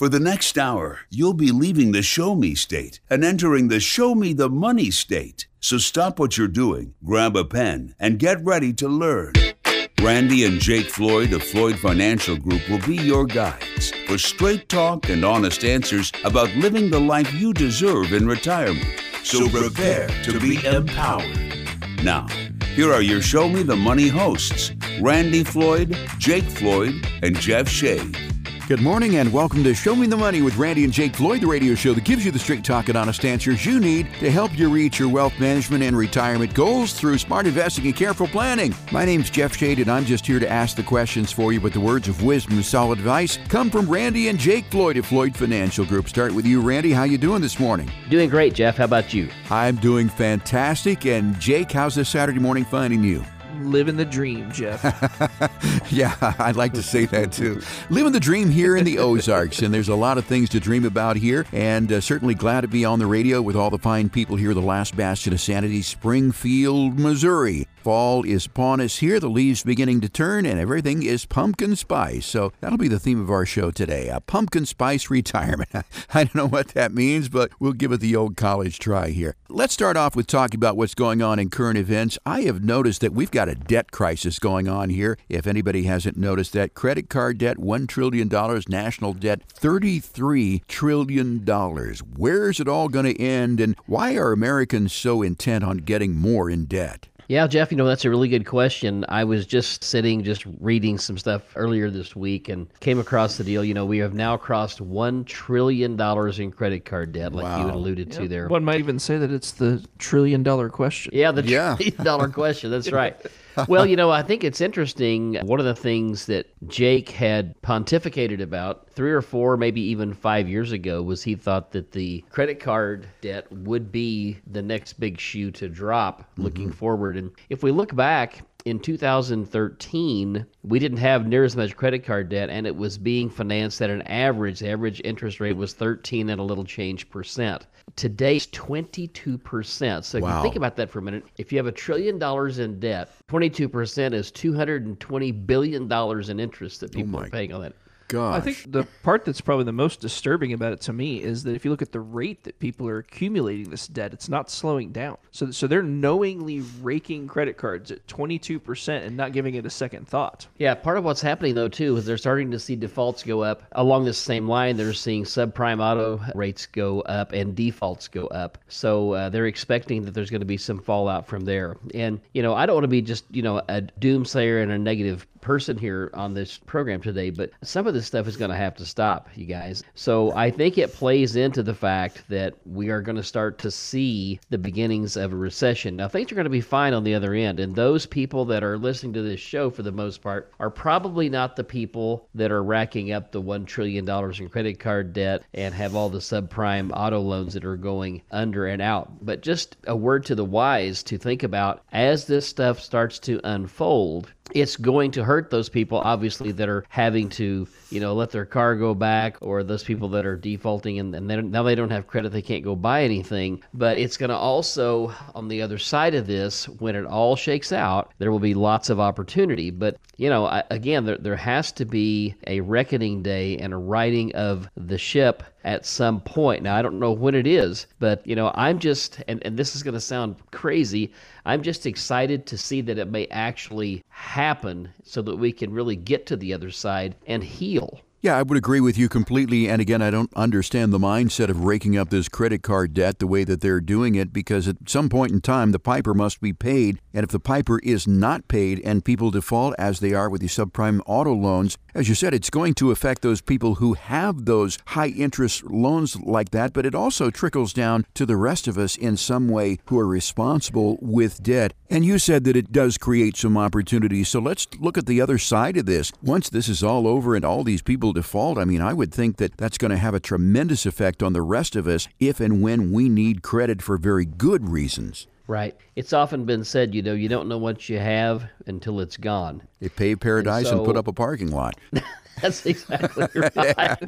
For the next hour, you'll be leaving the show me state and entering the show me the money state. So stop what you're doing, grab a pen, and get ready to learn. Randy and Jake Floyd of Floyd Financial Group will be your guides for straight talk and honest answers about living the life you deserve in retirement. So prepare to be empowered. Now, here are your Show Me the Money hosts Randy Floyd, Jake Floyd, and Jeff Shade. Good morning and welcome to Show Me the Money with Randy and Jake Floyd, the radio show that gives you the straight talk and honest answers you need to help you reach your wealth management and retirement goals through smart investing and careful planning. My name's Jeff Shade and I'm just here to ask the questions for you, but the words of wisdom and solid advice come from Randy and Jake Floyd of Floyd Financial Group. Start with you, Randy. How you doing this morning? Doing great, Jeff. How about you? I'm doing fantastic. And Jake, how's this Saturday morning finding you? Living the dream, Jeff. yeah, I'd like to say that too. living the dream here in the Ozarks, and there's a lot of things to dream about here, and uh, certainly glad to be on the radio with all the fine people here, the last bastion of sanity, Springfield, Missouri. Fall is upon us here, the leaves beginning to turn, and everything is pumpkin spice. So that'll be the theme of our show today a pumpkin spice retirement. I don't know what that means, but we'll give it the old college try here. Let's start off with talking about what's going on in current events. I have noticed that we've got a debt crisis going on here. If anybody hasn't noticed that, credit card debt, $1 trillion, national debt, $33 trillion. Where's it all going to end, and why are Americans so intent on getting more in debt? Yeah, Jeff, you know, that's a really good question. I was just sitting, just reading some stuff earlier this week and came across the deal. You know, we have now crossed $1 trillion in credit card debt, like wow. you had alluded to there. One might even say that it's the trillion dollar question. Yeah, the yeah. trillion dollar question. That's right. Well, you know, I think it's interesting. One of the things that Jake had pontificated about three or four, maybe even five years ago, was he thought that the credit card debt would be the next big shoe to drop looking mm-hmm. forward. And if we look back, in 2013, we didn't have near as much credit card debt, and it was being financed at an average. The average interest rate was 13 and a little change percent. Today's 22 percent. So wow. if you think about that for a minute, if you have a trillion dollars in debt, 22 percent is 220 billion dollars in interest that oh people oh are paying on that gosh. I think the part that's probably the most disturbing about it to me is that if you look at the rate that people are accumulating this debt, it's not slowing down. So, so they're knowingly raking credit cards at 22% and not giving it a second thought. Yeah, part of what's happening though too is they're starting to see defaults go up. Along this same line, they're seeing subprime auto rates go up and defaults go up. So uh, they're expecting that there's going to be some fallout from there. And you know, I don't want to be just you know a doomsayer and a negative person here on this program today, but some of this stuff is going to have to stop, you guys. So I think it plays into the fact that we are going to start to see the beginnings of a recession. Now, things are going to be fine on the other end, and those people that are listening to this show for the most part are probably not the people that are racking up the $1 trillion in credit card debt and have all the subprime auto loans that are going under and out. But just a word to the wise to think about as this stuff starts to unfold it's going to hurt those people obviously that are having to you know let their car go back or those people that are defaulting and, and now they don't have credit they can't go buy anything but it's going to also on the other side of this when it all shakes out there will be lots of opportunity but you know I, again there, there has to be a reckoning day and a righting of the ship at some point. Now, I don't know when it is, but, you know, I'm just, and, and this is going to sound crazy, I'm just excited to see that it may actually happen so that we can really get to the other side and heal deal yeah, I would agree with you completely. And again, I don't understand the mindset of raking up this credit card debt the way that they're doing it because at some point in time, the piper must be paid. And if the piper is not paid and people default as they are with the subprime auto loans, as you said, it's going to affect those people who have those high interest loans like that, but it also trickles down to the rest of us in some way who are responsible with debt. And you said that it does create some opportunities. So let's look at the other side of this. Once this is all over and all these people default, I mean, I would think that that's going to have a tremendous effect on the rest of us if and when we need credit for very good reasons. Right. It's often been said, you know, you don't know what you have until it's gone. They pave paradise and, so, and put up a parking lot. That's exactly right.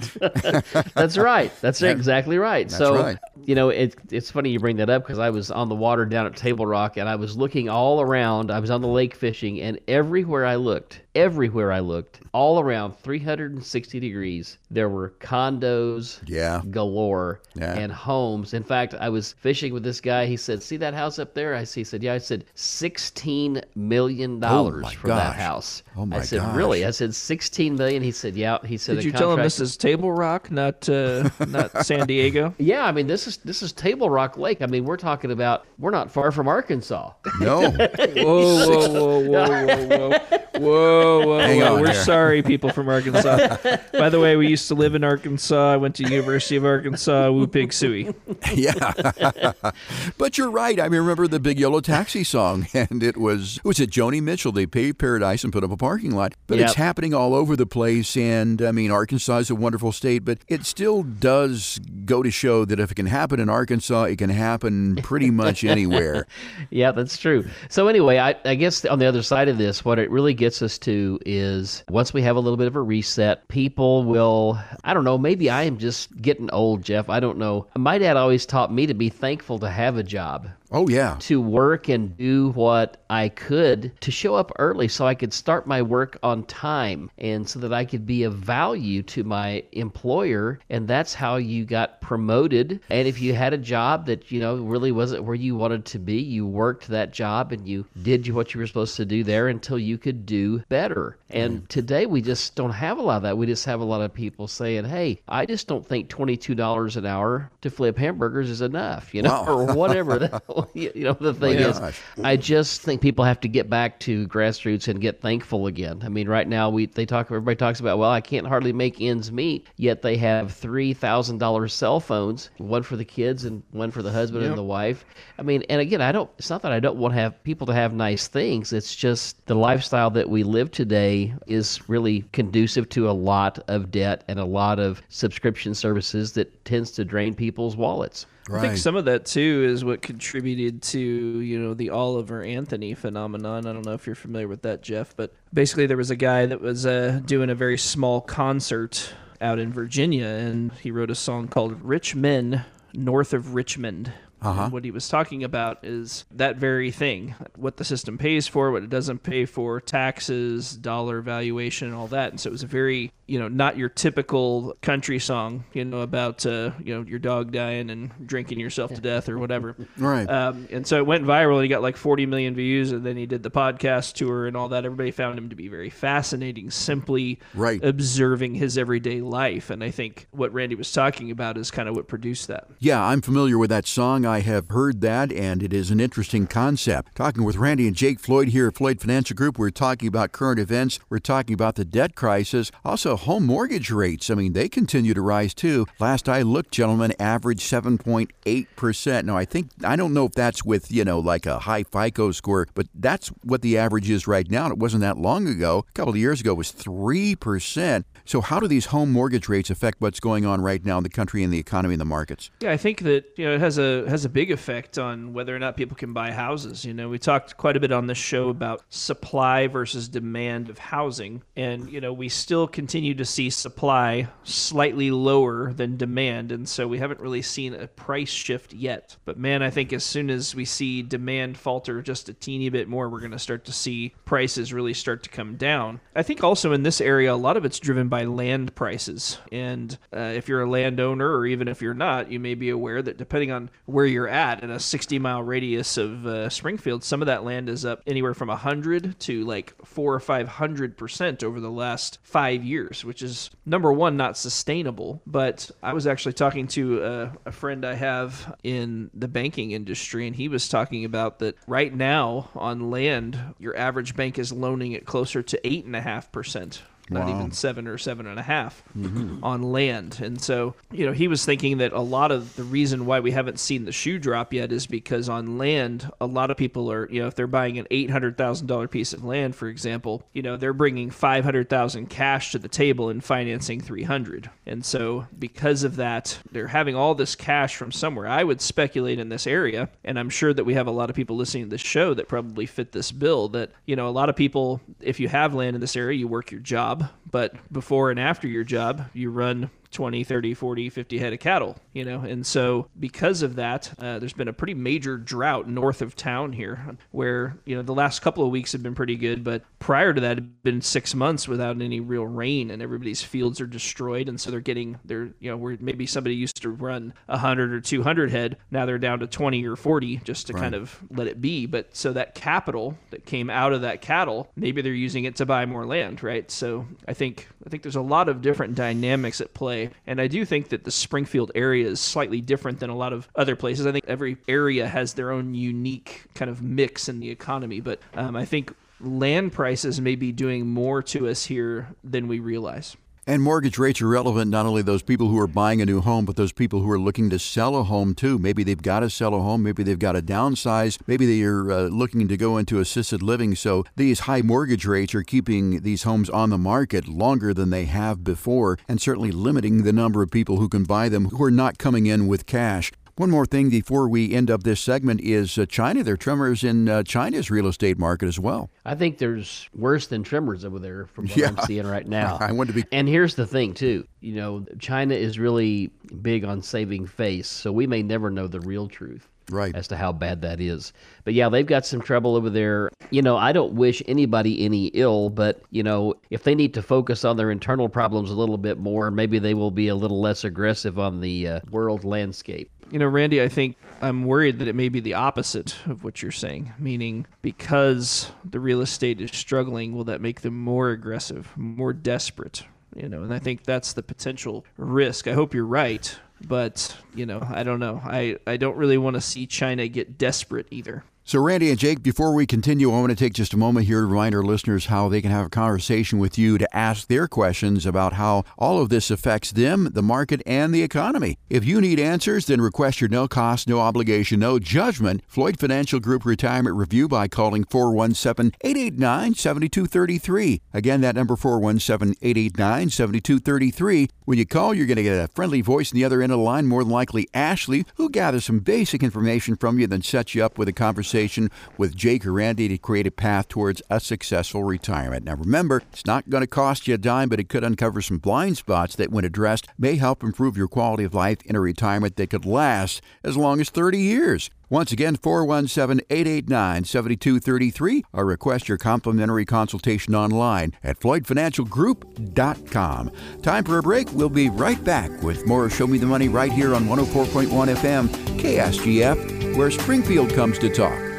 that's right. That's exactly right. That's so, right. you know, it, it's funny you bring that up because I was on the water down at Table Rock and I was looking all around. I was on the lake fishing, and everywhere I looked, everywhere I looked, all around 360 degrees, there were condos Yeah. galore Yeah. and homes. In fact, I was fishing with this guy. He said, "See that house up there?" I see. He said, "Yeah." I said, 16 million dollars Oh for that house." Oh my god. I said, gosh. "Really?" I said, $16 million. He said, "Yeah." He said, Did "The you tell him this is Table Rock, not uh, not San Diego? Yeah, I mean, this is this is Table Rock Lake. I mean, we're talking about we're not far from Arkansas. No. Whoa, whoa, whoa, whoa, whoa, whoa, whoa, whoa! Hang whoa. on We're there. sorry, people from Arkansas. By the way, we used to live in Arkansas. I went to University of Arkansas. Woo pig Sooie. yeah. but you're right. I mean, remember the Big Yellow Taxi song, and it was was it Joni Mitchell? They paved Paradise and put up a parking lot, but it's happening all over the place. And I mean, Arkansas is a wonderful state, but it still does go to show that if it can happen in Arkansas, it can happen pretty much anywhere. Yeah, that's true. So anyway, I, I guess on the other side of this, what it really gets us to is once we have a little bit of a reset, people will I don't know, maybe I am just getting old, Jeff. I don't know. My dad always taught me to be thankful to have a job. Oh yeah. to work and do what I could to show up early so I could start my work on time and so that I could be of value to my employer. And that's how you got promoted. And if you had a job that, you know, really wasn't where you wanted to be, you worked that job and you did what you were supposed to do there until you could do better. And mm-hmm. today we just don't have a lot of that. We just have a lot of people saying, hey, I just don't think $22 an hour to flip hamburgers is enough, you know, Wow. or whatever. the- you know, the thing My is. I just think people have to get back to grassroots and get thankful again. I mean, right now we they talk everybody talks about, well, I can't hardly make ends meet, yet they have three thousand dollars cell phones, one for the kids and one for the husband and the wife. I mean, and again, I don't. It's not that I don't want to have people to have nice things. It's just the lifestyle that we live today is really conducive to a lot of debt and a lot of subscription services that tends to drain people's wallets. I think some of that too is what contributed to you know the Oliver Anthony phenomenon. I don't know if you're familiar with that, Jeff, but basically there was a guy that was uh, doing a very small concert out in Virginia, and he wrote a song called "Rich Men North of Richmond." Uh-huh. And what he was talking about is that very thing what the system pays for, what it doesn't pay for, taxes, dollar valuation, and all that. And so it was a very, you know, not your typical country song, you know, about, uh, you know, your dog dying and drinking yourself to death or whatever. Right. Um, and so it went viral. and He got like 40 million views, and then he did the podcast tour and all that. Everybody found him to be very fascinating, simply Right. observing his everyday life. And I think what Randy was talking about is kind of what produced that. Yeah, I'm familiar with that song. I have heard that, and it is an interesting concept. Talking with Randy and Jake Floyd here at Floyd Financial Group, we're talking about current events. We're talking about the debt crisis, also home mortgage rates. I mean, they continue to rise too. Last I looked, gentlemen, average 7.8%. Now, I think, I don't know if that's with, you know, like a high FICO score, but that's what the average is right now. It wasn't that long ago. A couple of years ago, was 3%. So, how do these home mortgage rates affect what's going on right now in the country and the economy and the markets? Yeah, I think that you know it has a has a big effect on whether or not people can buy houses. You know, we talked quite a bit on this show about supply versus demand of housing, and you know we still continue to see supply slightly lower than demand, and so we haven't really seen a price shift yet. But man, I think as soon as we see demand falter just a teeny bit more, we're going to start to see prices really start to come down. I think also in this area, a lot of it's driven by land prices, and uh, if you're a landowner or even if you're not, you may be aware that depending on where you're at in a 60 mile radius of uh, Springfield, some of that land is up anywhere from 100 to like four or 500 percent over the last five years, which is number one, not sustainable. But I was actually talking to a, a friend I have in the banking industry, and he was talking about that right now on land, your average bank is loaning it closer to eight and a half percent not Wow. even seven or seven and a half mm-hmm. on land. And so, you know, he was thinking that a lot of the reason why we haven't seen the shoe drop yet is because on land, a lot of people are, you know, if they're buying an eight hundred thousand dollar piece of land, for example, you know, they're bringing five hundred thousand cash to the table and financing three hundred. And so, because of that, they're having all this cash from somewhere. I would speculate in this area, and I'm sure that we have a lot of people listening to this show that probably fit this bill. That you know, a lot of people, if you have land in this area, you work your job, but before and after your job, you run 20, 30, 40, 50 head of cattle, you know. And so because of that, uh, there's been a pretty major drought north of town here where, you know, the last couple of weeks have been pretty good, but prior to that, it had been six months without any real rain and everybody's fields are destroyed. And so they're getting, they're, you know, where maybe somebody used to run 100 or 200 head, now they're down to 20 or 40 just to right. kind of let it be. But so that capital that came out of that cattle, maybe they're using it to buy more land, right? So I think I think there's a lot of different dynamics at play, and I do think that the Springfield area is slightly different than a lot of other places. I think every area has their own unique kind of mix in the economy, but um, I think land prices may be doing more to us here than we realize. And mortgage rates are relevant not only those people who are buying a new home, but those people who are looking to sell a home too. Maybe they've got to sell a home, maybe they've got to downsize, maybe they are uh, looking to go into assisted living. So these high mortgage rates are keeping these homes on the market longer than they have before, and certainly limiting the number of people who can buy them who are not coming in with cash. One more thing before we end up this segment is uh, China. There are tremors in uh, China's real estate market as well. I think there's worse than tremors over there from what yeah. I'm seeing right now. I want to be. And here's the thing too. You know, China is really big on saving face, so we may never know the real truth right as to how bad that is but yeah they've got some trouble over there you know i don't wish anybody any ill but you know if they need to focus on their internal problems a little bit more maybe they will be a little less aggressive on the uh, world landscape you know, Randy, I think I'm worried that it may be the opposite of what you're saying, meaning because the real estate is struggling, will that make them more aggressive, more desperate? You know, and I think that's the potential risk. I hope you're right, but you know, I don't know. I I don't really want to see China get desperate either. So, Randy and Jake, before we continue, I want to take just a moment here to remind our listeners how they can have a conversation with you to ask their questions about how all of this affects them, the market, and the economy. If you need answers, then request your no cost, no obligation, no judgment Floyd Financial Group Retirement Review by calling 417 889 7233. Again, that number 417 889 7233. When you call, you're going to get a friendly voice on the other end of the line, more than likely Ashley, who gathers some basic information from you, then sets you up with a conversation conversation with Jake Randy to create a path towards a successful retirement. Now, remember, it's not going to cost you a dime, but it could uncover some blind spots that, when addressed, may help improve your quality of life in a retirement that could last as long as 30 years. Once again, 417 889 7233 or request your complimentary consultation online at FloydFinancialGroup.com. Time for a break. We'll be right back with more Show Me the Money right here on 104.1 FM KSGF, where Springfield comes to talk.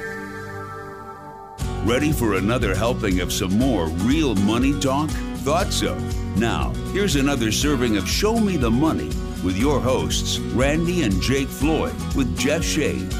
Ready for another helping of some more real money talk? Thought so. Now, here's another serving of Show Me the Money with your hosts, Randy and Jake Floyd, with Jeff Shade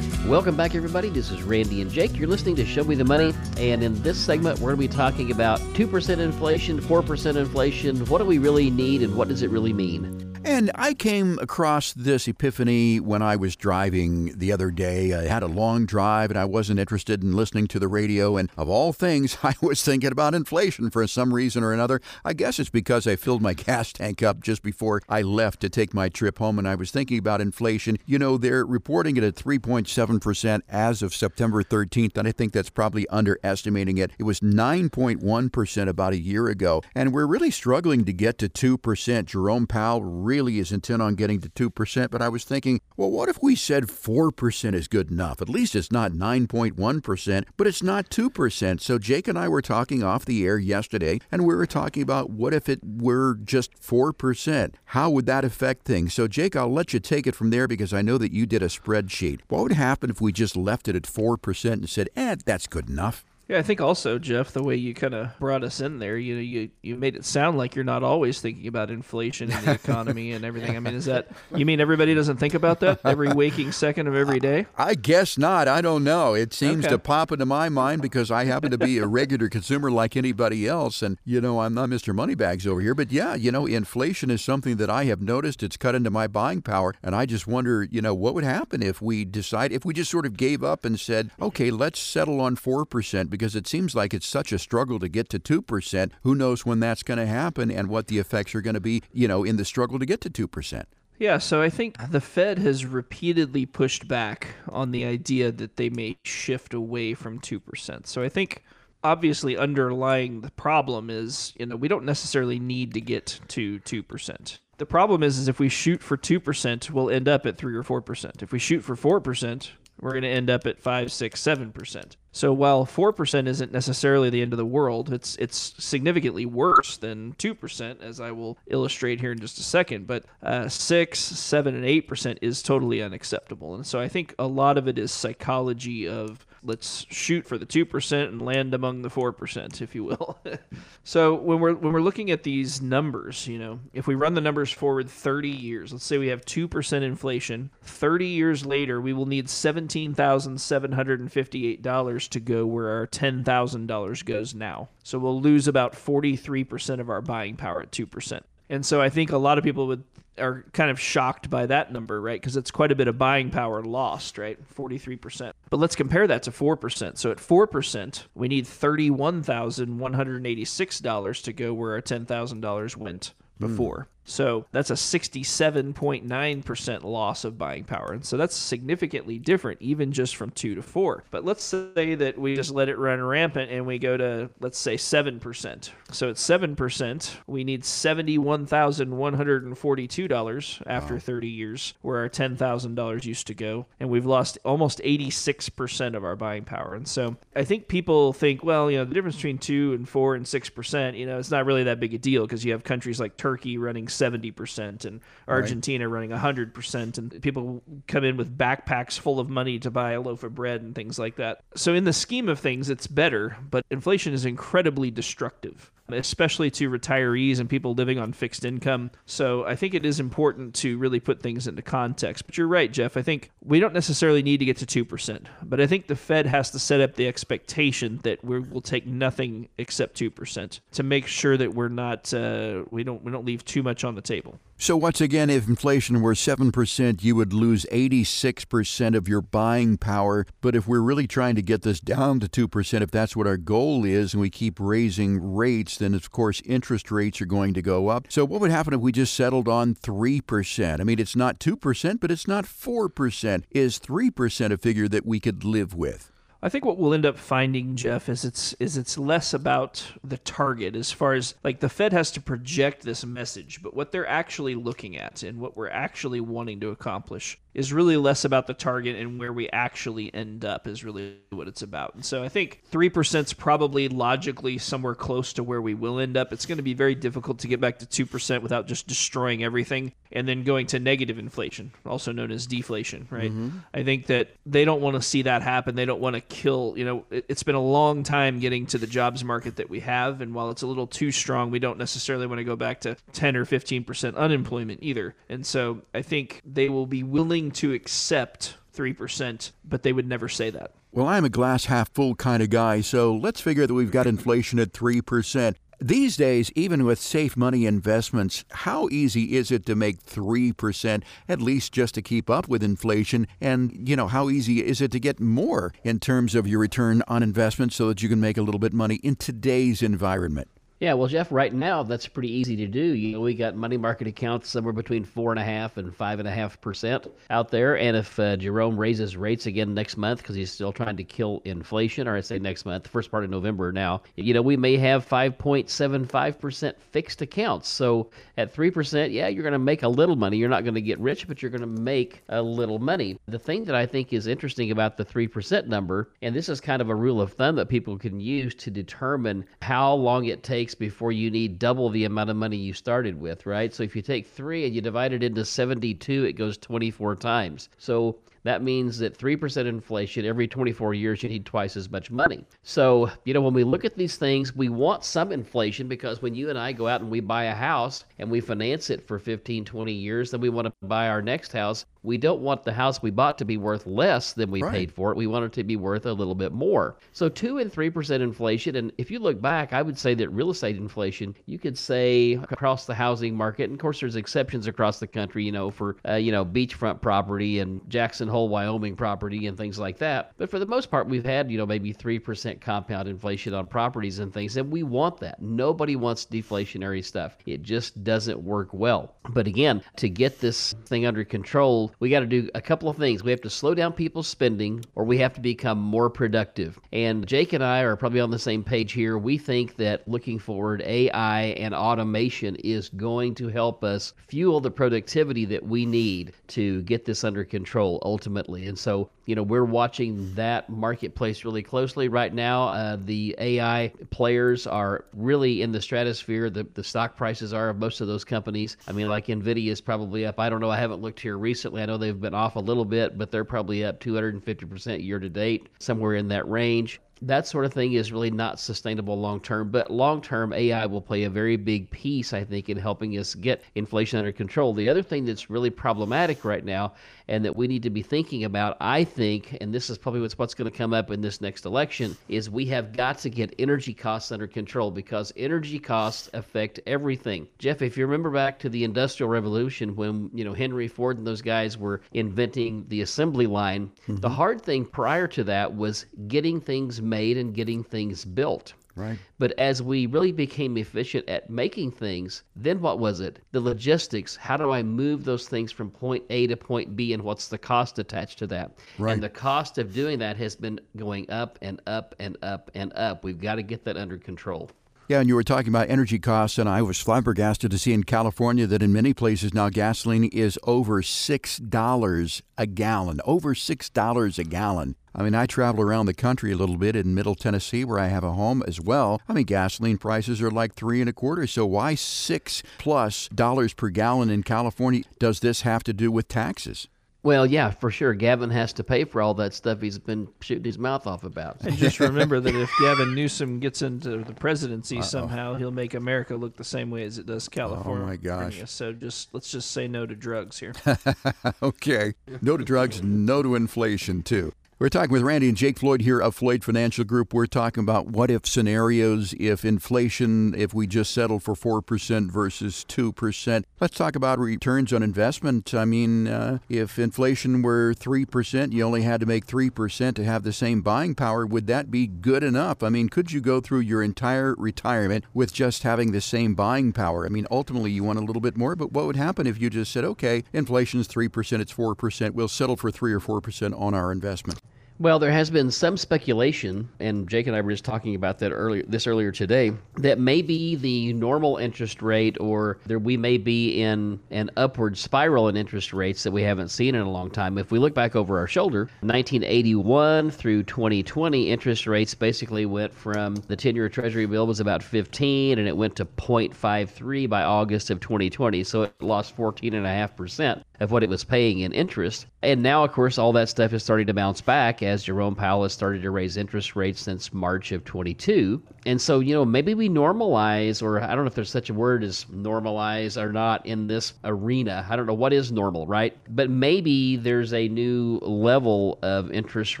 Welcome back, everybody. This is Randy and Jake. You're listening to Show Me the Money. And in this segment, we're going to be talking about 2% inflation, 4% inflation. What do we really need, and what does it really mean? And I came across this epiphany when I was driving the other day. I had a long drive and I wasn't interested in listening to the radio. And of all things, I was thinking about inflation for some reason or another. I guess it's because I filled my gas tank up just before I left to take my trip home. And I was thinking about inflation. You know, they're reporting it at 3.7% as of September 13th. And I think that's probably underestimating it. It was 9.1% about a year ago. And we're really struggling to get to 2%. Jerome Powell really really is intent on getting to 2%, but I was thinking, well, what if we said 4% is good enough? At least it's not 9.1%, but it's not 2%. So Jake and I were talking off the air yesterday, and we were talking about what if it were just 4%? How would that affect things? So, Jake, I'll let you take it from there because I know that you did a spreadsheet. What would happen if we just left it at 4% and said, eh, that's good enough? Yeah, I think also, Jeff, the way you kind of brought us in there, you know, you you made it sound like you're not always thinking about inflation and the economy and everything. I mean, is that you mean everybody doesn't think about that every waking second of every day? I guess not. I don't know. It seems okay. to pop into my mind because I happen to be a regular consumer like anybody else, and you know, I'm not Mr. Moneybags over here. But yeah, you know, inflation is something that I have noticed. It's cut into my buying power, and I just wonder, you know, what would happen if we decide if we just sort of gave up and said, okay, let's settle on four percent because it seems like it's such a struggle to get to 2%. Who knows when that's going to happen and what the effects are going to be, you know, in the struggle to get to 2%. Yeah, so I think the Fed has repeatedly pushed back on the idea that they may shift away from 2%. So I think obviously underlying the problem is, you know, we don't necessarily need to get to 2%. The problem is, is if we shoot for 2%, we'll end up at 3 or 4%. If we shoot for 4%, we're going to end up at 5, 6, 7%. So while 4% isn't necessarily the end of the world, it's it's significantly worse than 2%, as I will illustrate here in just a second. But uh, 6, 7, and 8% is totally unacceptable. And so I think a lot of it is psychology of let's shoot for the 2% and land among the 4%, if you will. so when we're when we're looking at these numbers, you know, if we run the numbers forward 30 years, let's say we have 2% inflation, 30 years later we will need $17,758 to go where our $10,000 goes now. So we'll lose about 43% of our buying power at 2%. And so I think a lot of people would are kind of shocked by that number, right? Because it's quite a bit of buying power lost, right? 43%. But let's compare that to 4%. So at 4%, we need $31,186 to go where our $10,000 went hmm. before. So that's a 67.9% loss of buying power. And so that's significantly different, even just from two to four. But let's say that we just let it run rampant and we go to, let's say, 7%. So at 7%, we need $71,142 after wow. 30 years, where our $10,000 used to go. And we've lost almost 86% of our buying power. And so I think people think, well, you know, the difference between two and four and 6%, you know, it's not really that big a deal because you have countries like Turkey running 70% and Argentina right. running 100% and people come in with backpacks full of money to buy a loaf of bread and things like that. So in the scheme of things it's better, but inflation is incredibly destructive especially to retirees and people living on fixed income. So I think it is important to really put things into context. But you're right, Jeff. I think we don't necessarily need to get to 2%, but I think the Fed has to set up the expectation that we will take nothing except 2% to make sure that we're not uh, we don't we don't leave too much on the table. So, once again, if inflation were 7%, you would lose 86% of your buying power. But if we're really trying to get this down to 2%, if that's what our goal is, and we keep raising rates, then of course interest rates are going to go up. So, what would happen if we just settled on 3%? I mean, it's not 2%, but it's not 4%. Is 3% a figure that we could live with? I think what we'll end up finding, Jeff, is it's is it's less about the target as far as like the Fed has to project this message, but what they're actually looking at and what we're actually wanting to accomplish is really less about the target and where we actually end up is really what it's about. And so I think 3% is probably logically somewhere close to where we will end up. It's going to be very difficult to get back to 2% without just destroying everything and then going to negative inflation, also known as deflation, right? Mm-hmm. I think that they don't want to see that happen. They don't want to kill, you know, it, has been a long time getting to the jobs market that we have. And while it's a little too strong, we don't necessarily want to go back to 10 or 15% unemployment either. And so I think they will be willing willing to accept 3%, but they would never say that. Well, I'm a glass half full kind of guy, so let's figure that we've got inflation at 3%. These days, even with safe money investments, how easy is it to make 3% at least just to keep up with inflation? And, you know, how easy is it to get more in terms of your return on investment so that you can make a little bit money in today's environment? Yeah, well, Jeff, right now that's pretty easy to do. You know, we got money market accounts somewhere between four and a half and five and a half percent out there. And if uh, Jerome raises rates again next month because he's still trying to kill inflation, or I say next month, the first part of November now, you know, we may have 5.75 percent fixed accounts. So at three percent, yeah, you're going to make a little money. You're not going to get rich, but you're going to make a little money. The thing that I think is interesting about the three percent number, and this is kind of a rule of thumb that people can use to determine how long it takes takes before you need double the amount of money you started with, right? So if you take three and you divide it into 72, it goes 24 times. So that means that 3% inflation every 24 years, you need twice as much money. So, you know, when we look at these things, we want some inflation because when you and I go out and we buy a house and we finance it for 15, 20 years, then we want to buy our next house. We don't want the house we bought to be worth less than we right. paid for it. We want it to be worth a little bit more. So, 2 and 3% inflation. And if you look back, I would say that real estate inflation, you could say across the housing market, and of course, there's exceptions across the country, you know, for, uh, you know, beachfront property and Jackson Hole, Wyoming property and things like that. But for the most part, we've had, you know, maybe 3% compound inflation on properties and things, and we want that. Nobody wants deflationary stuff. It just doesn't work well. But again, to get this thing under control, we got to do a couple of things. We have to slow down people's spending, or we have to become more productive. And Jake and I are probably on the same page here. We think that looking forward, AI and automation is going to help us fuel the productivity that we need to get this under control ultimately. And so, you know, we're watching that marketplace really closely right now. Uh, the AI players are really in the stratosphere. The, the stock prices are of most of those companies. I mean, like Nvidia is probably up. I don't know. I haven't looked here recently. I know they've been off a little bit, but they're probably up 250% year to date, somewhere in that range that sort of thing is really not sustainable long term. But long term, AI will play a very big piece, I think, in helping us get inflation under control. The other thing that's really problematic right now and that we need to be thinking about, I think, and this is probably what's, what's going to come up in this next election, is we have got to get energy costs under control because energy costs affect everything. Jeff, if you remember back to the Industrial Revolution when, you know, Henry Ford and those guys were inventing the assembly line, mm-hmm. the hard thing prior to that was getting things made and getting things built. Right. But as we really became efficient at making things, then what was it? The logistics. How do I move those things from point A to point B and what's the cost attached to that? Right. And the cost of doing that has been going up and up and up and up. We've got to get that under control. Yeah, and you were talking about energy costs, and I was flabbergasted to see in California that in many places now gasoline is over $6 a gallon. Over $6 a gallon. I mean, I travel around the country a little bit in Middle Tennessee where I have a home as well. I mean, gasoline prices are like three and a quarter. So why six plus dollars per gallon in California? Does this have to do with taxes? Well, yeah, for sure. Gavin has to pay for all that stuff he's been shooting his mouth off about. And just remember that if Gavin Newsom gets into the presidency Uh-oh. somehow, he'll make America look the same way as it does California. Oh my gosh! So just let's just say no to drugs here. okay, no to drugs, no to inflation too. We're talking with Randy and Jake Floyd here of Floyd Financial Group. We're talking about what if scenarios, if inflation, if we just settle for 4% versus 2%. Let's talk about returns on investment. I mean, uh, if inflation were 3%, you only had to make 3% to have the same buying power. Would that be good enough? I mean, could you go through your entire retirement with just having the same buying power? I mean, ultimately, you want a little bit more, but what would happen if you just said, okay, inflation's 3%, it's 4%, we'll settle for 3 or 4% on our investment? Well, there has been some speculation, and Jake and I were just talking about that earlier this earlier today, that maybe the normal interest rate, or there we may be in an upward spiral in interest rates that we haven't seen in a long time. If we look back over our shoulder, 1981 through 2020, interest rates basically went from the 10-year Treasury bill was about 15, and it went to 0.53 by August of 2020, so it lost 14 and a half percent of what it was paying in interest. And now, of course, all that stuff is starting to bounce back as Jerome Powell has started to raise interest rates since March of 22. And so, you know, maybe we normalize, or I don't know if there's such a word as normalize or not in this arena. I don't know what is normal, right? But maybe there's a new level of interest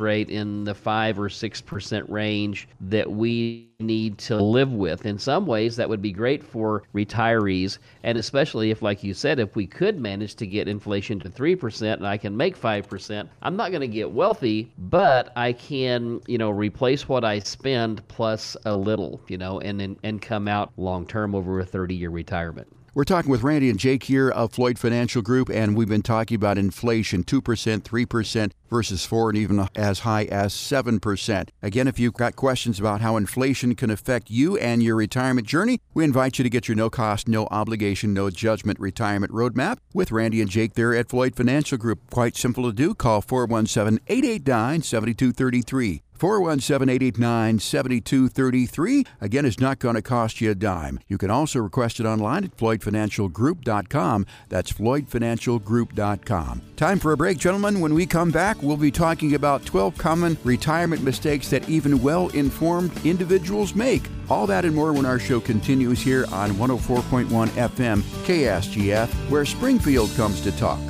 rate in the five or six percent range that we need to live with. In some ways, that would be great for retirees, and especially if, like you said, if we could manage to get inflation to 3% and I can make 5%, I'm not going to get wealthy, but I can, you know, replace what I spend plus a little you know, and and, and come out long term over a 30 year retirement. We're talking with Randy and Jake here of Floyd Financial Group, and we've been talking about inflation 2%, 3% versus 4 and even as high as 7%. Again, if you've got questions about how inflation can affect you and your retirement journey, we invite you to get your no cost, no obligation, no judgment retirement roadmap with Randy and Jake there at Floyd Financial Group. Quite simple to do. Call 417 889 7233. 417 889 7233. Again, it's not going to cost you a dime. You can also request it online at FloydFinancialGroup.com. That's FloydFinancialGroup.com. Time for a break, gentlemen. When we come back, we'll be talking about 12 common retirement mistakes that even well informed individuals make. All that and more when our show continues here on 104.1 FM KSGF, where Springfield comes to talk.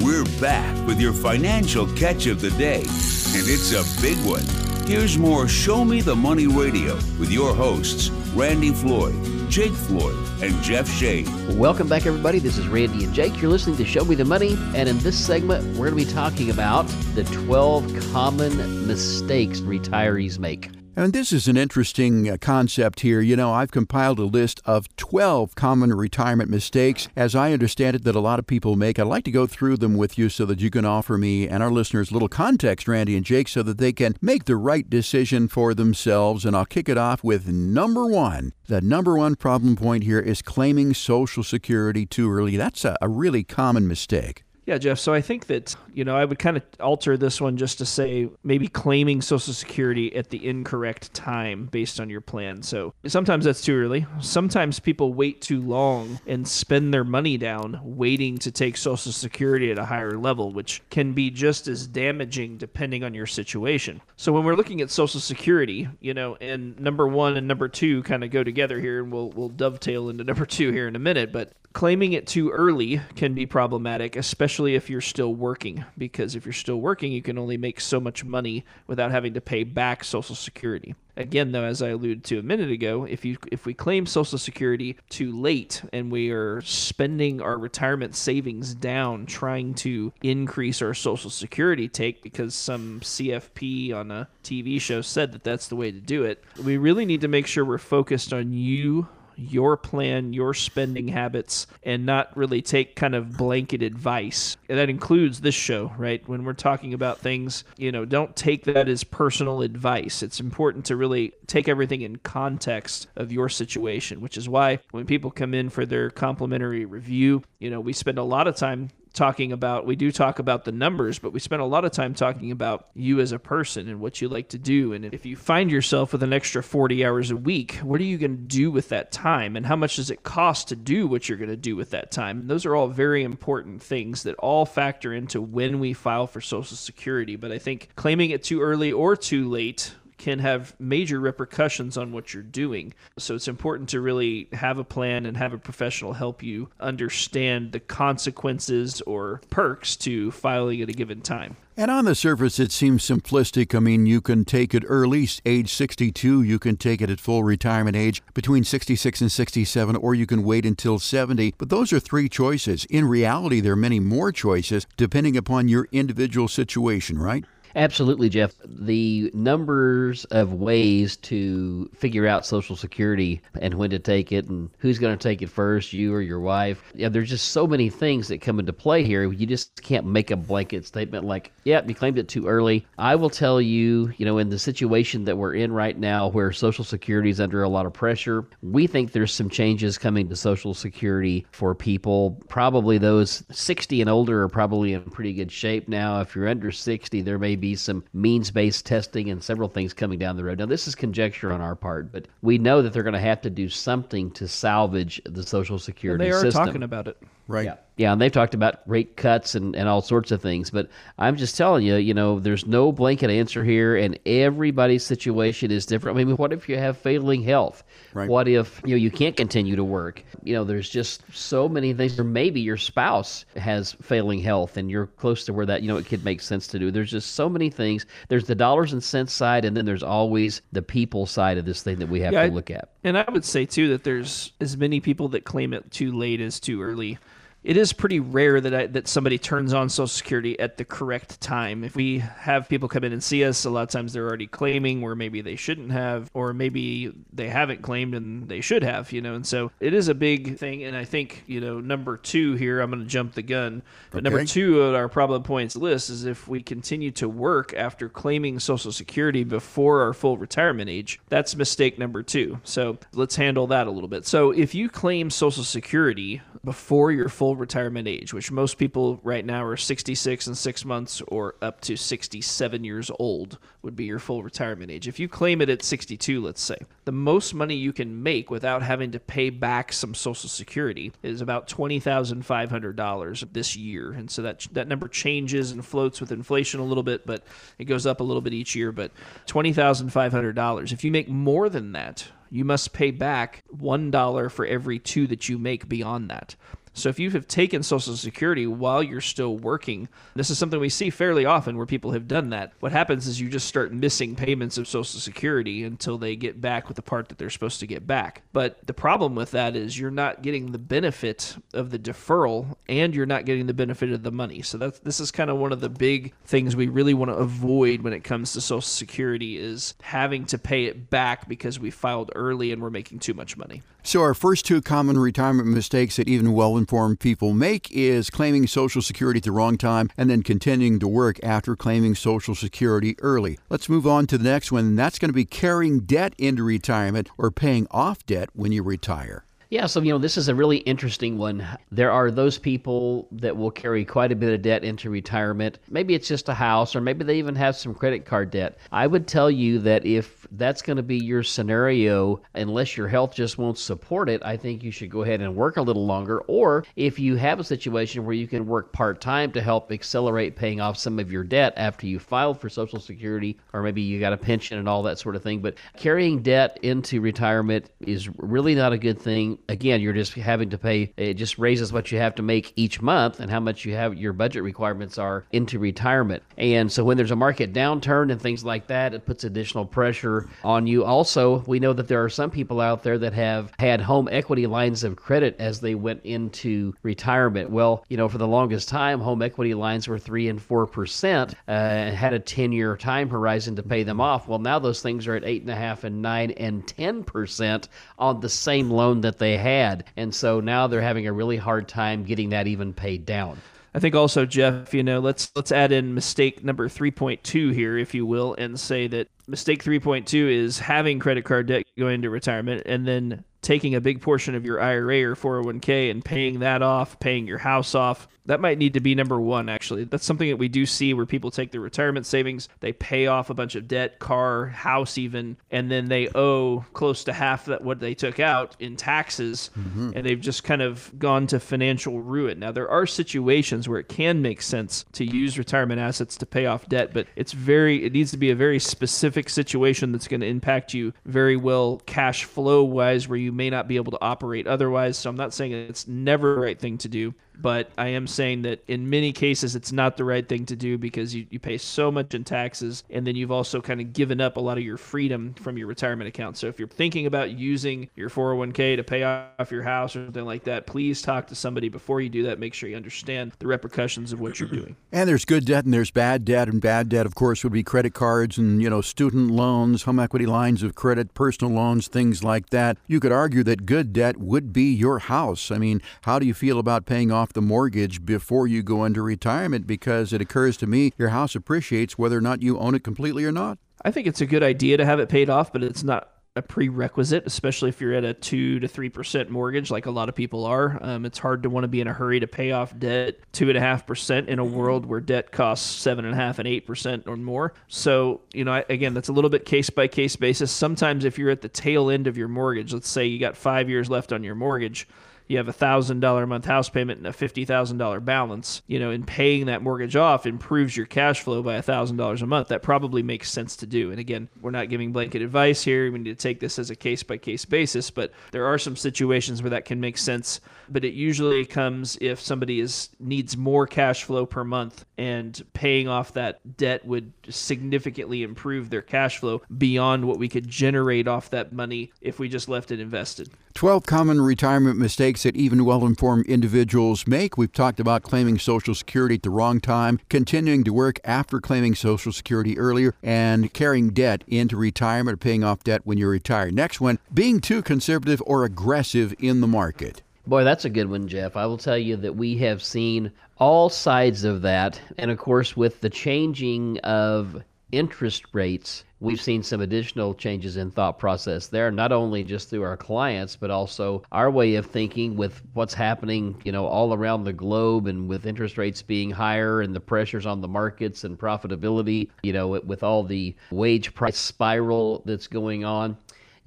We're back with your financial catch of the day, and it's a big one. Here's more Show Me the Money Radio with your hosts, Randy Floyd, Jake Floyd, and Jeff Shade. Welcome back, everybody. This is Randy and Jake. You're listening to Show Me the Money, and in this segment, we're going to be talking about the 12 common mistakes retirees make. And this is an interesting uh, concept here. You know, I've compiled a list of 12 common retirement mistakes, as I understand it, that a lot of people make. I'd like to go through them with you so that you can offer me and our listeners a little context, Randy and Jake, so that they can make the right decision for themselves. And I'll kick it off with number one. The number one problem point here is claiming Social Security too early. That's a, a really common mistake. Yeah, Jeff. So I think that, you know, I would kind of alter this one just to say maybe claiming Social Security at the incorrect time based on your plan. So sometimes that's too early. Sometimes people wait too long and spend their money down waiting to take Social Security at a higher level, which can be just as damaging depending on your situation. So when we're looking at Social Security, you know, and number one and number two kind of go together here, and we'll, we'll dovetail into number two here in a minute. But claiming it too early can be problematic, especially if you're still working, because if you're still working, you can only make so much money without having to pay back Social Security. Again, though, as I alluded to a minute ago, if you if we claim Social Security too late and we are spending our retirement savings down trying to increase our Social Security take because some CFP on a TV show said that that's the way to do it, we really need to make sure we're focused on you your plan, your spending habits, and not really take kind of blanket advice. And that includes this show, right? When we're talking about things, you know, don't take that as personal advice. It's important to really take everything in context of your situation, which is why when people come in for their complimentary review, you know, we spend a lot of time talking about we do talk about the numbers but we spend a lot of time talking about you as a person and what you like to do. And if you find yourself with an extra 40 hours a week what are you going to do with that time? And how much does it cost to do what you're going to do with that time? And those are all very important things that all factor into when we file for social security. But i think claiming it too early or too late can have major repercussions on what you're doing. So it's important to really have a plan and have a professional help you understand the consequences or perks to filing at a given time. And on the surface, it seems simplistic. I mean, you can take it early, age 62, you can take it at full retirement age between 66 and 67, or you can wait until 70. But those are three choices. In reality, there are many more choices depending upon your individual situation, right? Absolutely, Jeff. The numbers of ways to figure out Social Security and when to take it and who's going to take it first, you or your wife. Yeah, there's just so many things that come into play here. You just can't make a blanket statement like, yep, you claimed it too early. I will tell you, you know, in the situation that we're in right now where Social Security is under a lot of pressure, we think there's some changes coming to Social Security for people. Probably those 60 and older are probably in pretty good shape now. If you're under 60, there may be be some means based testing and several things coming down the road. Now, this is conjecture on our part, but we know that they're going to have to do something to salvage the Social Security and they are system. talking about it. Right. Yeah. Yeah, and they've talked about rate cuts and, and all sorts of things. But I'm just telling you, you know, there's no blanket answer here, and everybody's situation is different. I mean, what if you have failing health? Right. What if you know you can't continue to work? You know, there's just so many things. Or maybe your spouse has failing health, and you're close to where that you know it could make sense to do. There's just so many things. There's the dollars and cents side, and then there's always the people side of this thing that we have Yeah, to I- look at. And I would say too that there's as many people that claim it too late as too early. It is pretty rare that I, that somebody turns on Social Security at the correct time. If we have people come in and see us, a lot of times they're already claiming where maybe they shouldn't have, or maybe they haven't claimed and they should have, you know. And so it is a big thing. And I think you know number two here, I'm going to jump the gun, but number two on our problem points list is if we continue to work after claiming Social Security before our full retirement age. That's mistake number two. So let's handle that a little bit. So if you claim Social Security before your full retirement age, which most people right now are 66 and six months or up to 67 years old would be your full retirement age. If you claim it at 62, let's say, the most money you can make without having to pay back some Social Security is about $20,500 this year. And so that, that number changes and floats with inflation a little bit, but it goes up a little bit each year. But $20,500. If you make more than that, you must pay back $1 for every two that you make beyond that. So if you have taken Social Security while you're still working, this is something we see fairly often where people have done that. What happens is you just start missing payments of Social Security until they get back with the part that they're supposed to get back. But the problem with that is you're not getting the benefit of the deferral and you're not getting the benefit of the money. So that's this is kind of one of the big things we really want to avoid when it comes to Social Security is having to pay it back because we filed early and we're making too much money. So, our first two common retirement mistakes that even well informed people make is claiming Social Security at the wrong time and then continuing to work after claiming Social Security early. Let's move on to the next one, that's going to be carrying debt into retirement or paying off debt when you retire. Yeah, so you know, this is a really interesting one. There are those people that will carry quite a bit of debt into retirement. Maybe it's just a house, or maybe they even have some credit card debt. I would tell you that if that's going to be your scenario, unless your health just won't support it, I think you should go ahead and work a little longer. Or if you have a situation where you can work part time to help accelerate paying off some of your debt after you filed for Social Security, or maybe you got a pension and all that sort of thing. But carrying debt into retirement is really not a good thing again, you're just having to pay. It just raises what you have to make each month and how much you have your budget requirements are into retirement. And so when there's a market downturn and things like that, it puts additional pressure on you. Also, we know that there are some people out there that have had home equity lines of credit as they went into retirement. Well, you know, for the longest time, home equity lines were three and four percent uh, and had a 10 year time horizon to pay them off. Well, now those things are at eight and a half and nine and 10 percent on the same loan that they had. And so now they're having a really hard time getting that even paid down. I think also Jeff, you know, let's let's add in mistake number 3.2 here if you will and say that mistake 3.2 is having credit card debt going into retirement and then taking a big portion of your IRA or 401k and paying that off, paying your house off. That might need to be number one, actually. That's something that we do see where people take their retirement savings, they pay off a bunch of debt, car, house, even, and then they owe close to half that what they took out in taxes, mm-hmm. and they've just kind of gone to financial ruin. Now, there are situations where it can make sense to use retirement assets to pay off debt, but it's very, it needs to be a very specific situation that's going to impact you very well cash flow wise, where you may not be able to operate otherwise. So I'm not saying it's never the right thing to do, but I am saying that in many cases it's not the right thing to do because you, you pay so much in taxes and then you've also kind of given up a lot of your freedom from your retirement account. So if you're thinking about using your 401k to pay off your house or something like that, please talk to somebody before you do that. Make sure you understand the repercussions of what you're doing. And there's good debt and there's bad debt and bad debt of course would be credit cards and you know student loans, home equity lines of credit, personal loans, things like that. You could argue that good debt would be your house. I mean, how do you feel about paying off off the mortgage before you go into retirement because it occurs to me your house appreciates whether or not you own it completely or not. I think it's a good idea to have it paid off, but it's not a prerequisite, especially if you're at a two to three percent mortgage, like a lot of people are. Um, it's hard to want to be in a hurry to pay off debt two and a half percent in a world where debt costs seven and a half and eight percent or more. So, you know, again, that's a little bit case by case basis. Sometimes, if you're at the tail end of your mortgage, let's say you got five years left on your mortgage you have a thousand dollar a month house payment and a fifty thousand dollar balance, you know, and paying that mortgage off improves your cash flow by a thousand dollars a month. That probably makes sense to do. And again, we're not giving blanket advice here. We need to take this as a case by case basis, but there are some situations where that can make sense. But it usually comes if somebody is needs more cash flow per month and paying off that debt would significantly improve their cash flow beyond what we could generate off that money if we just left it invested. 12 common retirement mistakes that even well informed individuals make. We've talked about claiming Social Security at the wrong time, continuing to work after claiming Social Security earlier, and carrying debt into retirement or paying off debt when you retire. Next one, being too conservative or aggressive in the market. Boy, that's a good one, Jeff. I will tell you that we have seen all sides of that. And of course, with the changing of interest rates, we've seen some additional changes in thought process there, not only just through our clients, but also our way of thinking with what's happening, you know, all around the globe and with interest rates being higher and the pressures on the markets and profitability, you know, with all the wage price spiral that's going on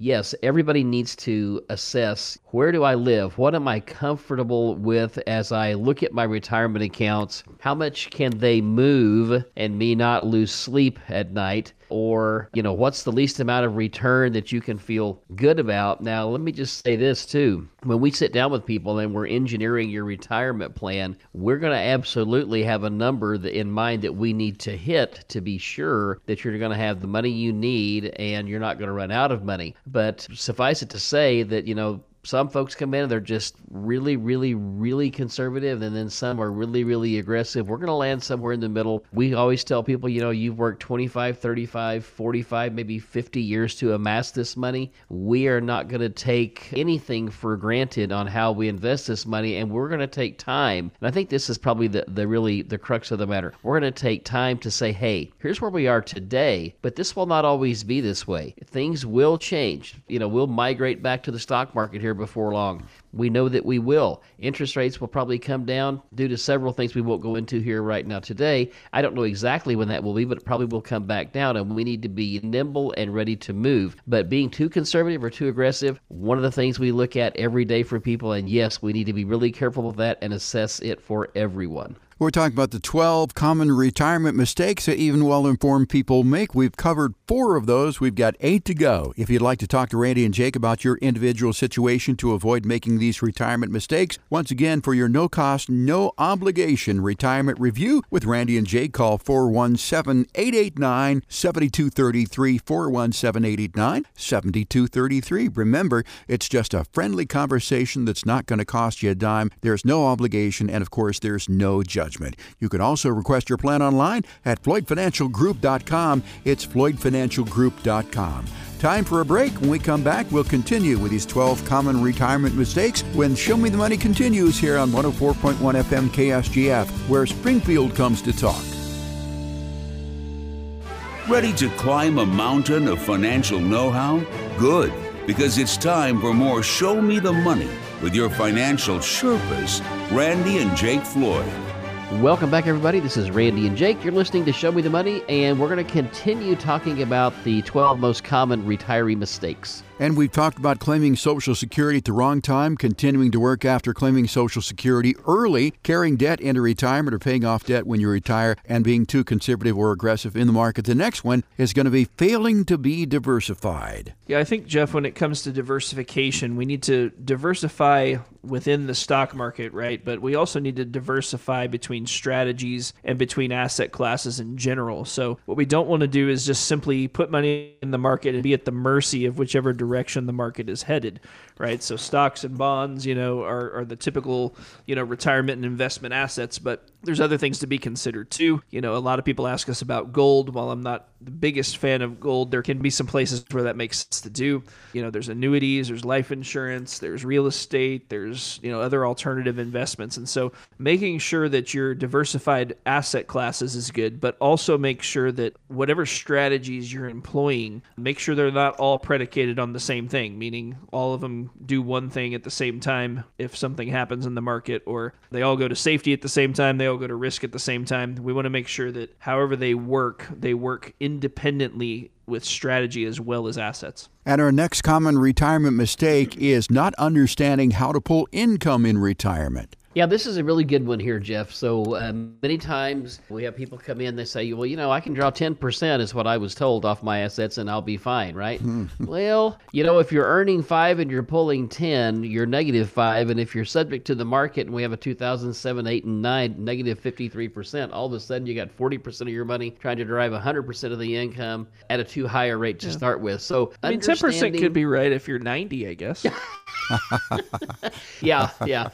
yes, everybody needs to assess where do I live? What am I comfortable with as I look at my retirement accounts? How much can they move and me not lose sleep at night? or you know what's the least amount of return that you can feel good about now let me just say this too when we sit down with people and we're engineering your retirement plan we're going to absolutely have a number in mind that we need to hit to be sure that you're going to have the money you need and you're not going to run out of money but suffice it to say that you know some folks come in and they're just really, really, really conservative, and then some are really, really aggressive. We're going to land somewhere in the middle. We always tell people, you know, you've worked 25, 35, 45, maybe 50 years to amass this money. We are not going to take anything for granted on how we invest this money, and we're going to take time. And I think this is probably the, the really the crux of the matter. We're going to take time to say, hey, here's where we are today, but this will not always be this way. Things will change. You know, we'll migrate back to the stock market here here before long. We know that we will. Interest rates will probably come down due to several things we won't go into here right now today. I don't know exactly when that will be, but it probably will come back down, and we need to be nimble and ready to move. But being too conservative or too aggressive, one of the things we look at every day for people, and yes, we need to be really careful with that and assess it for everyone. We're talking about the 12 common retirement mistakes that even well informed people make. We've covered four of those. We've got eight to go. If you'd like to talk to Randy and Jake about your individual situation to avoid making these retirement mistakes, once again, for your no cost, no obligation retirement review with Randy and Jake, call 417 889 7233. 417 889 7233. Remember, it's just a friendly conversation that's not going to cost you a dime. There's no obligation, and of course, there's no judgment You can also request your plan online at FloydFinancialGroup.com. It's FloydFinancialGroup.com. Time for a break. When we come back, we'll continue with these 12 common retirement mistakes when Show Me the Money continues here on 104.1 FM KSGF, where Springfield comes to talk. Ready to climb a mountain of financial know how? Good, because it's time for more Show Me the Money with your financial Sherpas, Randy and Jake Floyd. Welcome back, everybody. This is Randy and Jake. You're listening to Show Me the Money, and we're going to continue talking about the 12 most common retiree mistakes. And we've talked about claiming Social Security at the wrong time, continuing to work after claiming Social Security early, carrying debt into retirement or paying off debt when you retire, and being too conservative or aggressive in the market. The next one is going to be failing to be diversified. Yeah, I think, Jeff, when it comes to diversification, we need to diversify within the stock market, right? But we also need to diversify between strategies and between asset classes in general. So, what we don't want to do is just simply put money in the market and be at the mercy of whichever direction direction the market is headed, right? So stocks and bonds, you know, are, are the typical, you know, retirement and investment assets, but there's other things to be considered too. You know, a lot of people ask us about gold. While I'm not the biggest fan of gold, there can be some places where that makes sense to do. You know, there's annuities, there's life insurance, there's real estate, there's, you know, other alternative investments. And so making sure that your diversified asset classes is good, but also make sure that whatever strategies you're employing, make sure they're not all predicated on the same thing, meaning all of them do one thing at the same time if something happens in the market, or they all go to safety at the same time, they go to risk at the same time. We want to make sure that however they work, they work independently with strategy as well as assets. And our next common retirement mistake is not understanding how to pull income in retirement. Yeah, this is a really good one here, Jeff. So um, many times we have people come in, they say, well, you know, I can draw 10% is what I was told off my assets and I'll be fine, right? Hmm. well, you know, if you're earning five and you're pulling 10, you're negative five. And if you're subject to the market and we have a 2007, 8, and 9, negative 53%, all of a sudden you got 40% of your money trying to drive 100% of the income at a too high a rate to yeah. start with. So, I mean, 10% could be right if you're 90, I guess. yeah, yeah.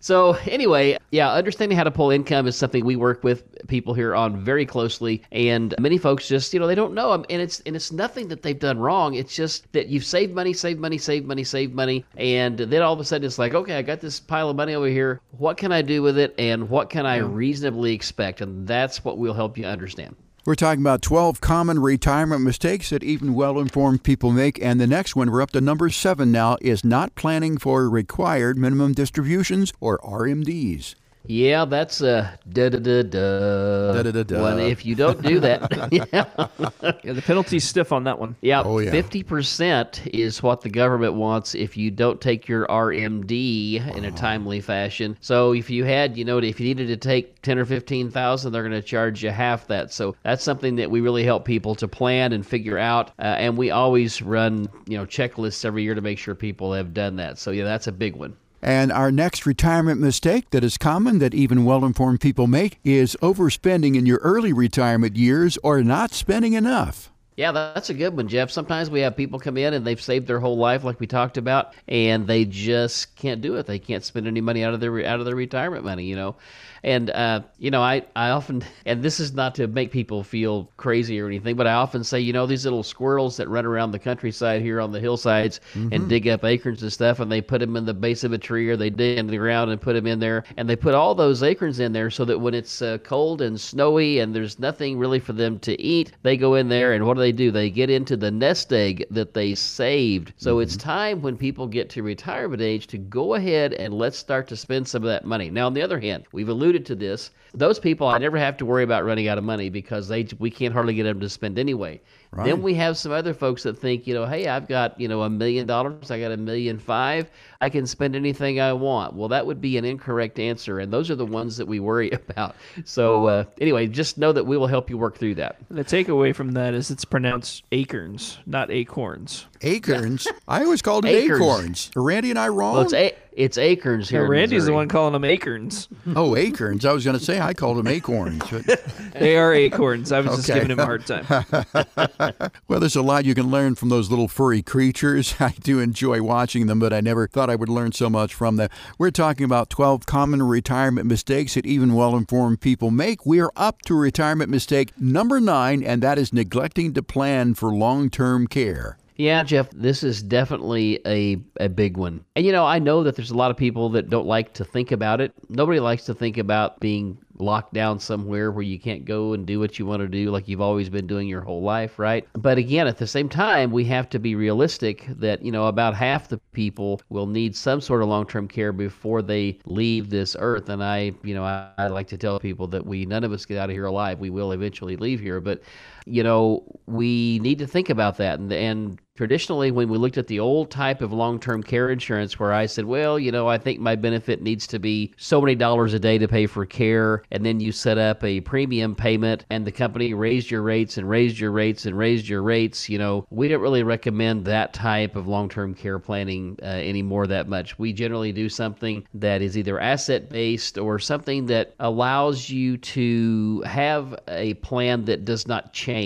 So anyway, yeah, understanding how to pull income is something we work with people here on very closely, and many folks just you know they don't know and it's and it's nothing that they've done wrong. It's just that you've saved money, saved money, saved money, saved money, and then all of a sudden it's like, okay, I got this pile of money over here. What can I do with it, and what can I reasonably expect? And that's what we'll help you understand. We're talking about 12 common retirement mistakes that even well informed people make. And the next one, we're up to number seven now, is not planning for required minimum distributions or RMDs. Yeah, that's a da da da da. Da-da-da-da. Well, if you don't do that, yeah, Yeah, the penalty's stiff on that one. yeah, Oh, yeah. fifty percent is what the government wants if you don't take your RMD in a timely fashion. So if you had, you know, if you needed to take ten or fifteen thousand, they're going to charge you half that. So that's something that we really help people to plan and figure out. Uh, and we always run, you know, checklists every year to make sure people have done that. So yeah, that's a big one. And our next retirement mistake that is common that even well informed people make is overspending in your early retirement years or not spending enough. Yeah, that's a good one, Jeff. Sometimes we have people come in and they've saved their whole life, like we talked about, and they just can't do it. They can't spend any money out of their out of their retirement money, you know. And uh, you know, I I often, and this is not to make people feel crazy or anything, but I often say, you know, these little squirrels that run around the countryside here on the hillsides and dig up acorns and stuff, and they put them in the base of a tree or they dig in the ground and put them in there, and they put all those acorns in there so that when it's uh, cold and snowy and there's nothing really for them to eat, they go in there and what do they do? They get into the nest egg that they saved. So it's mm-hmm. time when people get to retirement age to go ahead and let's start to spend some of that money. Now, on the other hand, we've alluded to this. Those people, I never have to worry about running out of money because they we can't hardly get them to spend anyway. Then we have some other folks that think, you know, hey, I've got you know a million dollars, I got a million five, I can spend anything I want. Well, that would be an incorrect answer, and those are the ones that we worry about. So uh, anyway, just know that we will help you work through that. The takeaway from that is it's pronounced acorns, not acorns. Acorns? I always called it Acorns. acorns. Are Randy and I wrong? Well, it's a- it's acorns here. in Randy's the one calling them acorns. oh, acorns. I was going to say I called them acorns. But, They are acorns. I was just giving him a hard time. well, there's a lot you can learn from those little furry creatures. I do enjoy watching them, but I never thought I would learn so much from them. We're talking about 12 common retirement mistakes that even well informed people make. We are up to retirement mistake number nine, and that is neglecting to plan for long term care. Yeah, Jeff, this is definitely a, a big one. And you know, I know that there's a lot of people that don't like to think about it. Nobody likes to think about being locked down somewhere where you can't go and do what you want to do like you've always been doing your whole life, right? But again, at the same time, we have to be realistic that, you know, about half the people will need some sort of long-term care before they leave this earth. And I, you know, I, I like to tell people that we none of us get out of here alive. We will eventually leave here, but you know, we need to think about that and and traditionally when we looked at the old type of long-term care insurance where I said, well, you know, I think my benefit needs to be so many dollars a day to pay for care and then you set up a premium payment and the company raised your rates and raised your rates and raised your rates, you know, we don't really recommend that type of long-term care planning uh, anymore that much. We generally do something that is either asset-based or something that allows you to have a plan that does not change.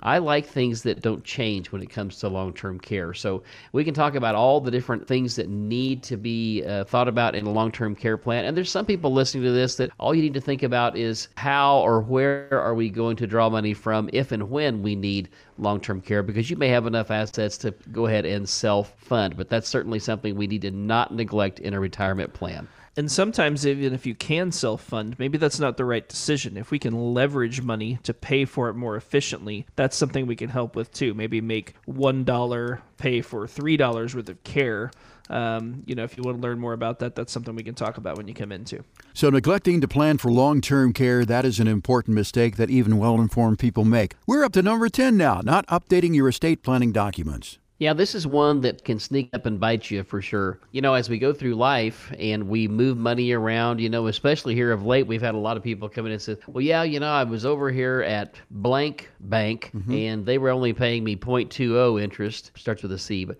I like things that don't change when it comes to long term care. So we can talk about all the different things that need to be uh, thought about in a long term care plan. And there's some people listening to this that all you need to think about is how or where are we going to draw money from if and when we need long term care because you may have enough assets to go ahead and self fund. But that's certainly something we need to not neglect in a retirement plan. And sometimes, even if you can self fund, maybe that's not the right decision. If we can leverage money to pay for it more efficiently, that's something we can help with too. Maybe make $1 pay for $3 worth of care. Um, you know, if you want to learn more about that, that's something we can talk about when you come in too. So, neglecting to plan for long term care, that is an important mistake that even well informed people make. We're up to number 10 now, not updating your estate planning documents. Yeah, this is one that can sneak up and bite you for sure. You know, as we go through life and we move money around, you know, especially here of late, we've had a lot of people come in and say, well, yeah, you know, I was over here at blank bank mm-hmm. and they were only paying me 0.20 interest, starts with a C, but,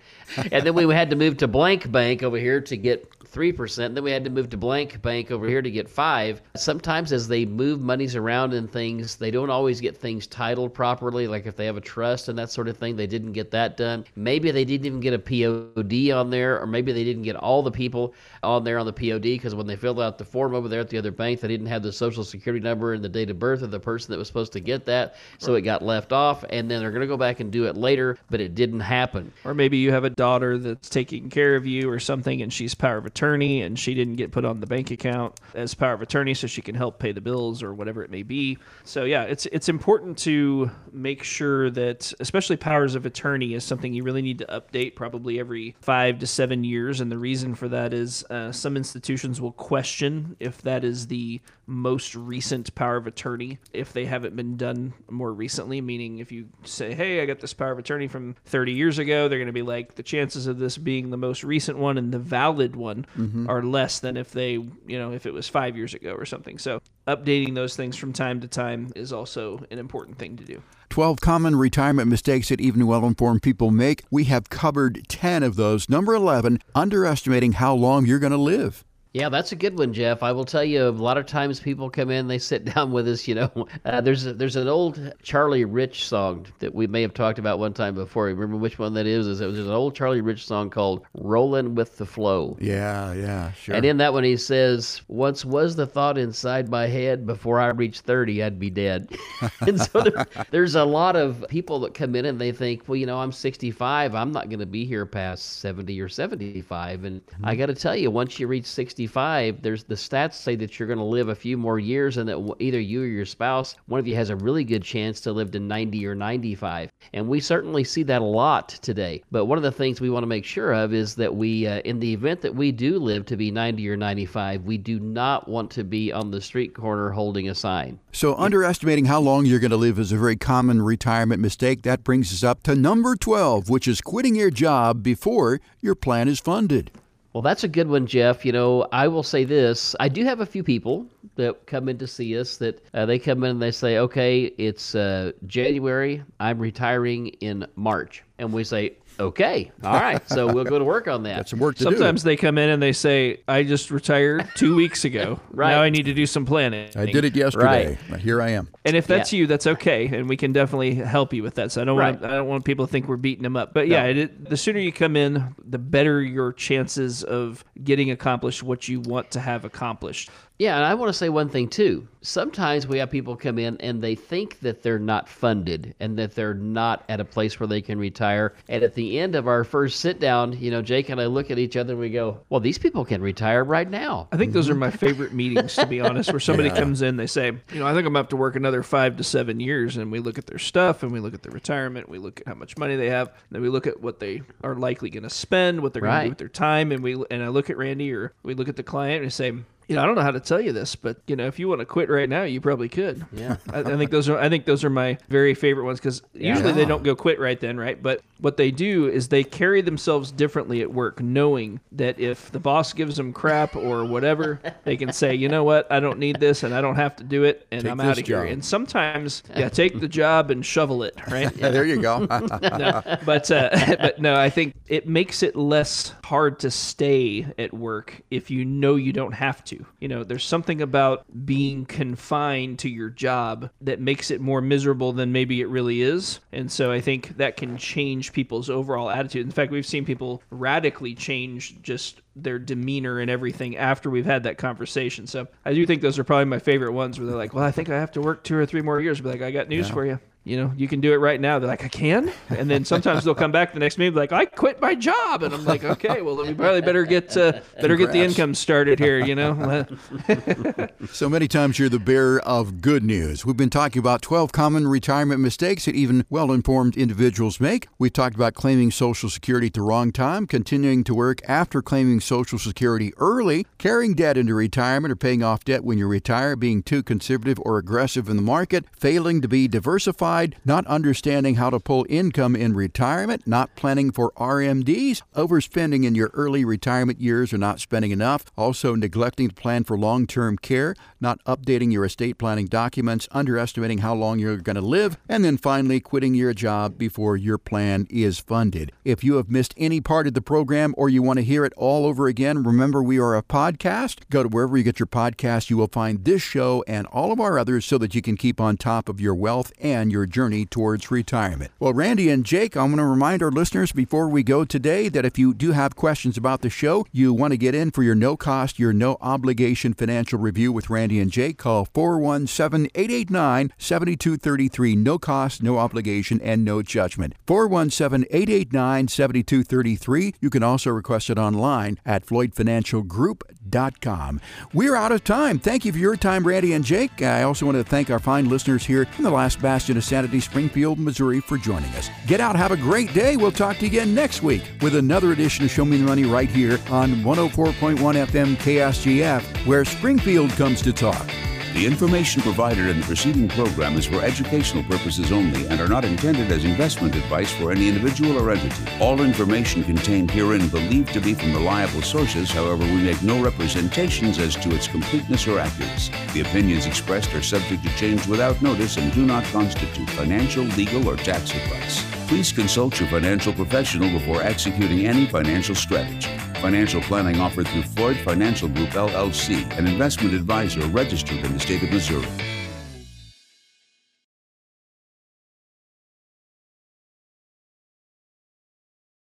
and then we had to move to blank bank over here to get 3%. Then we had to move to blank bank over here to get 5. Sometimes as they move monies around and things, they don't always get things titled properly like if they have a trust and that sort of thing, they didn't get that done. Maybe they didn't even get a POD on there or maybe they didn't get all the people on there on the POD because when they filled out the form over there at the other bank, they didn't have the social security number and the date of birth of the person that was supposed to get that, so it got left off and then they're going to go back and do it later, but it didn't happen. Or maybe you have a daughter that's taking care of you or something and she's power of attorney and she didn't get put on the bank account as power of attorney so she can help pay the bills or whatever it may be. So yeah, it's it's important to make sure that especially powers of attorney is something you really really need to update probably every five to seven years. And the reason for that is uh, some institutions will question if that is the most recent power of attorney if they haven't been done more recently. Meaning, if you say, hey, I got this power of attorney from 30 years ago, they're going to be like, the chances of this being the most recent one and the valid one mm-hmm. are less than if they, you know, if it was five years ago or something. So updating those things from time to time is also an important thing to do. 12 common retirement mistakes that even well informed people make. We have covered 10 of those. Number 11, underestimating how long you're going to live. Yeah, that's a good one, Jeff. I will tell you, a lot of times people come in, they sit down with us. You know, uh, there's a, there's an old Charlie Rich song that we may have talked about one time before. Remember which one that is? Is it was an old Charlie Rich song called "Rolling with the Flow." Yeah, yeah, sure. And in that one, he says, "Once was the thought inside my head, before I reached thirty, I'd be dead." and so there, there's a lot of people that come in and they think, well, you know, I'm 65, I'm not going to be here past 70 or 75, and mm-hmm. I got to tell you, once you reach 60 65, there's the stats say that you're going to live a few more years and that either you or your spouse, one of you has a really good chance to live to 90 or 95. And we certainly see that a lot today. But one of the things we want to make sure of is that we, uh, in the event that we do live to be 90 or 95, we do not want to be on the street corner holding a sign. So, underestimating how long you're going to live is a very common retirement mistake. That brings us up to number 12, which is quitting your job before your plan is funded. Well, that's a good one, Jeff. You know, I will say this. I do have a few people that come in to see us that uh, they come in and they say, okay, it's uh, January. I'm retiring in March. And we say, Okay. All right. So we'll go to work on that. Got some work to Sometimes do. they come in and they say, I just retired two weeks ago. right. Now I need to do some planning. I did it yesterday. Right. Here I am. And if that's yeah. you, that's okay. And we can definitely help you with that. So I don't right. want I don't want people to think we're beating them up. But yeah, no. it, the sooner you come in, the better your chances of getting accomplished what you want to have accomplished. Yeah, and I want to say one thing too. Sometimes we have people come in and they think that they're not funded and that they're not at a place where they can retire. And at the end of our first sit down, you know, Jake and I look at each other and we go, "Well, these people can retire right now." I think those are my favorite meetings, to be honest. Where somebody yeah. comes in, they say, "You know, I think I'm have to work another five to seven years," and we look at their stuff and we look at their retirement, we look at how much money they have, then we look at what they are likely going to spend, what they're going right. to do with their time, and we and I look at Randy or we look at the client and say you know, I don't know how to tell you this, but you know, if you want to quit right now, you probably could. Yeah, I, I think those are I think those are my very favorite ones because yeah. usually they don't go quit right then, right? But what they do is they carry themselves differently at work, knowing that if the boss gives them crap or whatever, they can say, you know what, I don't need this and I don't have to do it, and take I'm out of here. And sometimes, yeah, take the job and shovel it, right? Yeah, there you go. no, but uh, but no, I think it makes it less hard to stay at work if you know you don't have to to. You know, there's something about being confined to your job that makes it more miserable than maybe it really is. And so I think that can change people's overall attitude. In fact, we've seen people radically change just their demeanor and everything after we've had that conversation. So I do think those are probably my favorite ones where they're like, well, I think I have to work two or three more years. But like, I got news yeah. for you you know, you can do it right now. They're like, I can. And then sometimes they'll come back the next meeting like, I quit my job. And I'm like, okay, well, we probably better get uh, better get the income started here. You know. so many times you're the bearer of good news. We've been talking about 12 common retirement mistakes that even well-informed individuals make. We've talked about claiming Social Security at the wrong time, continuing to work after claiming Social Security early, carrying debt into retirement or paying off debt when you retire, being too conservative or aggressive in the market, failing to be diversified not understanding how to pull income in retirement, not planning for RMDs, overspending in your early retirement years or not spending enough, also neglecting to plan for long term care, not updating your estate planning documents, underestimating how long you're going to live, and then finally quitting your job before your plan is funded. If you have missed any part of the program or you want to hear it all over again, remember we are a podcast. Go to wherever you get your podcast. You will find this show and all of our others so that you can keep on top of your wealth and your your journey towards retirement. Well, Randy and Jake, I want to remind our listeners before we go today that if you do have questions about the show, you want to get in for your no cost, your no obligation financial review with Randy and Jake, call 417 889 7233. No cost, no obligation, and no judgment. 417 889 7233. You can also request it online at floydfinancialgroup.com. We're out of time. Thank you for your time, Randy and Jake. I also want to thank our fine listeners here in the last bastion of Springfield, Missouri, for joining us. Get out, have a great day. We'll talk to you again next week with another edition of Show Me the Money right here on 104.1 FM KSGF, where Springfield comes to talk. The information provided in the preceding program is for educational purposes only and are not intended as investment advice for any individual or entity. All information contained herein believed to be from reliable sources, however, we make no representations as to its completeness or accuracy. The opinions expressed are subject to change without notice and do not constitute financial, legal, or tax advice. Please consult your financial professional before executing any financial strategy. Financial planning offered through Floyd Financial Group LLC, an investment advisor registered in the state of Missouri.